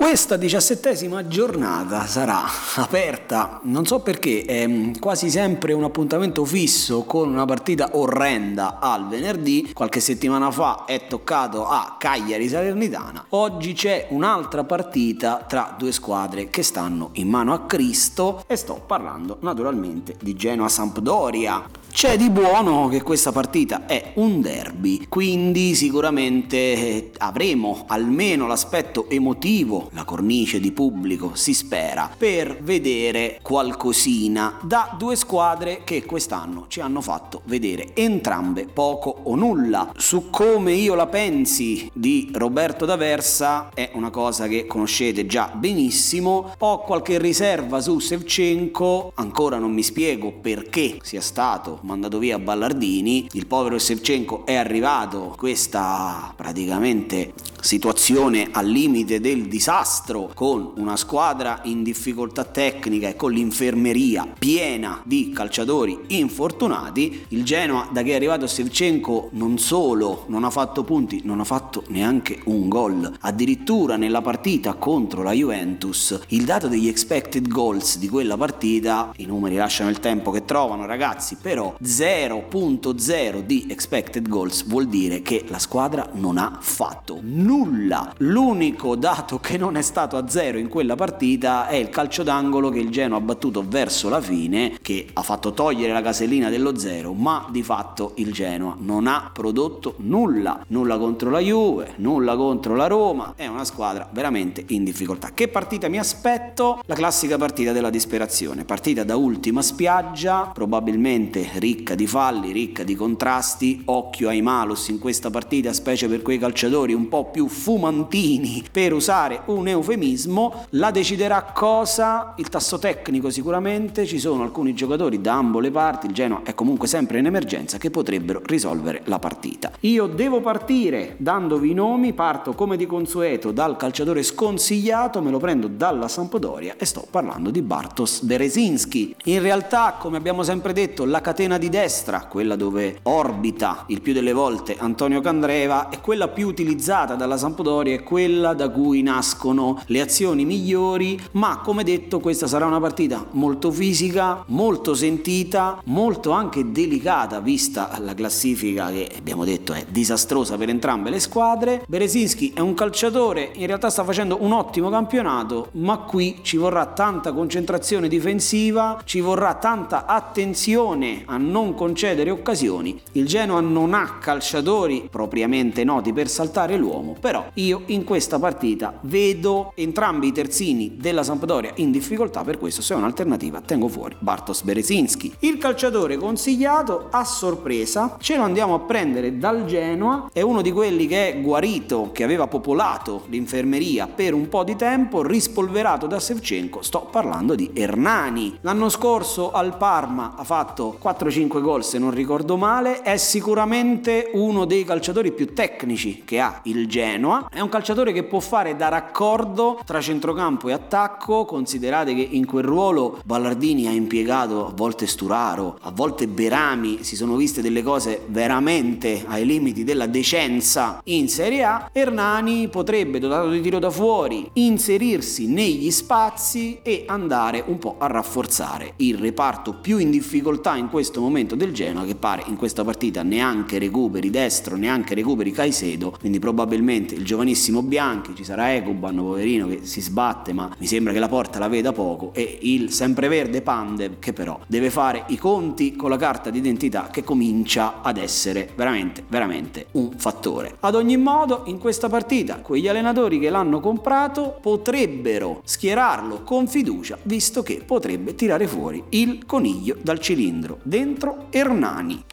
Questa diciassettesima giornata sarà aperta, non so perché, è quasi sempre un appuntamento fisso con una partita orrenda al venerdì. Qualche settimana fa è toccato a Cagliari Salernitana. Oggi c'è un'altra partita tra due squadre che stanno in mano a Cristo e sto parlando naturalmente di Genoa Sampdoria. C'è di buono che questa partita è un derby, quindi sicuramente eh, avremo almeno l'aspetto emotivo, la cornice di pubblico, si spera, per vedere qualcosina da due squadre che quest'anno ci hanno fatto vedere entrambe poco o nulla. Su come io la pensi di Roberto D'Aversa è una cosa che conoscete già benissimo. Ho qualche riserva su Sevchenko, ancora non mi spiego perché sia stato mandato via Ballardini, il povero Sevchenko è arrivato questa praticamente situazione al limite del disastro con una squadra in difficoltà tecnica e con l'infermeria piena di calciatori infortunati il Genoa da che è arrivato Sevchenko non solo non ha fatto punti non ha fatto neanche un gol addirittura nella partita contro la Juventus il dato degli expected goals di quella partita i numeri lasciano il tempo che trovano ragazzi però 0.0 di expected goals vuol dire che la squadra non ha fatto nulla. L'unico dato che non è stato a zero in quella partita è il calcio d'angolo che il Genoa ha battuto verso la fine, che ha fatto togliere la casellina dello zero, ma di fatto il Genoa non ha prodotto nulla. Nulla contro la Juve, nulla contro la Roma, è una squadra veramente in difficoltà. Che partita mi aspetto? La classica partita della disperazione, partita da ultima spiaggia, probabilmente ricca di falli, ricca di contrasti, occhio ai malus in questa partita, specie per quei calciatori un po' più fumantini, per usare un eufemismo, la deciderà cosa? Il tasso tecnico sicuramente, ci sono alcuni giocatori da ambo le parti, il Genoa è comunque sempre in emergenza che potrebbero risolvere la partita. Io devo partire dandovi i nomi, parto come di consueto dal calciatore sconsigliato, me lo prendo dalla Sampdoria e sto parlando di Bartos Berezinski. In realtà, come abbiamo sempre detto, la catena di destra, quella dove orbita il più delle volte Antonio Candreva, è quella più utilizzata dalla Sampdoria, è quella da cui nascono le azioni migliori, ma come detto questa sarà una partita molto fisica, molto sentita, molto anche delicata vista la classifica che abbiamo detto è disastrosa per entrambe le squadre. Berezinski è un calciatore, in realtà sta facendo un ottimo campionato, ma qui ci vorrà tanta concentrazione difensiva, ci vorrà tanta attenzione a non concedere occasioni. Il Genoa non ha calciatori propriamente noti per saltare l'uomo, però io in questa partita vedo entrambi i terzini della Sampdoria in difficoltà, per questo se ho un'alternativa tengo fuori Bartos Berezinski. Il calciatore consigliato a sorpresa ce lo andiamo a prendere dal Genoa, è uno di quelli che è guarito, che aveva popolato l'infermeria per un po' di tempo, rispolverato da Sevchenko, sto parlando di Hernani. L'anno scorso al Parma ha fatto 4-5 gol se non ricordo male, è sicuramente uno dei calciatori più tecnici che ha il Genoa, è un calciatore che può fare da raccordo tra centrocampo e attacco, considerate che in quel ruolo Ballardini ha impiegato a volte Sturaro, a volte Berami, si sono viste delle cose veramente ai limiti della decenza in Serie A, Hernani potrebbe, dotato di tiro da fuori, inserirsi negli spazi e andare un po' a rafforzare il reparto più in difficoltà in questo momento del Genoa che pare in questa partita neanche recuperi destro, neanche recuperi Caicedo, quindi probabilmente il giovanissimo Bianchi, ci sarà Ecuban, poverino che si sbatte, ma mi sembra che la porta la veda poco e il sempreverde Pandev che però deve fare i conti con la carta d'identità che comincia ad essere veramente veramente un fattore. Ad ogni modo, in questa partita quegli allenatori che l'hanno comprato potrebbero schierarlo con fiducia, visto che potrebbe tirare fuori il coniglio dal cilindro dentro Hernani.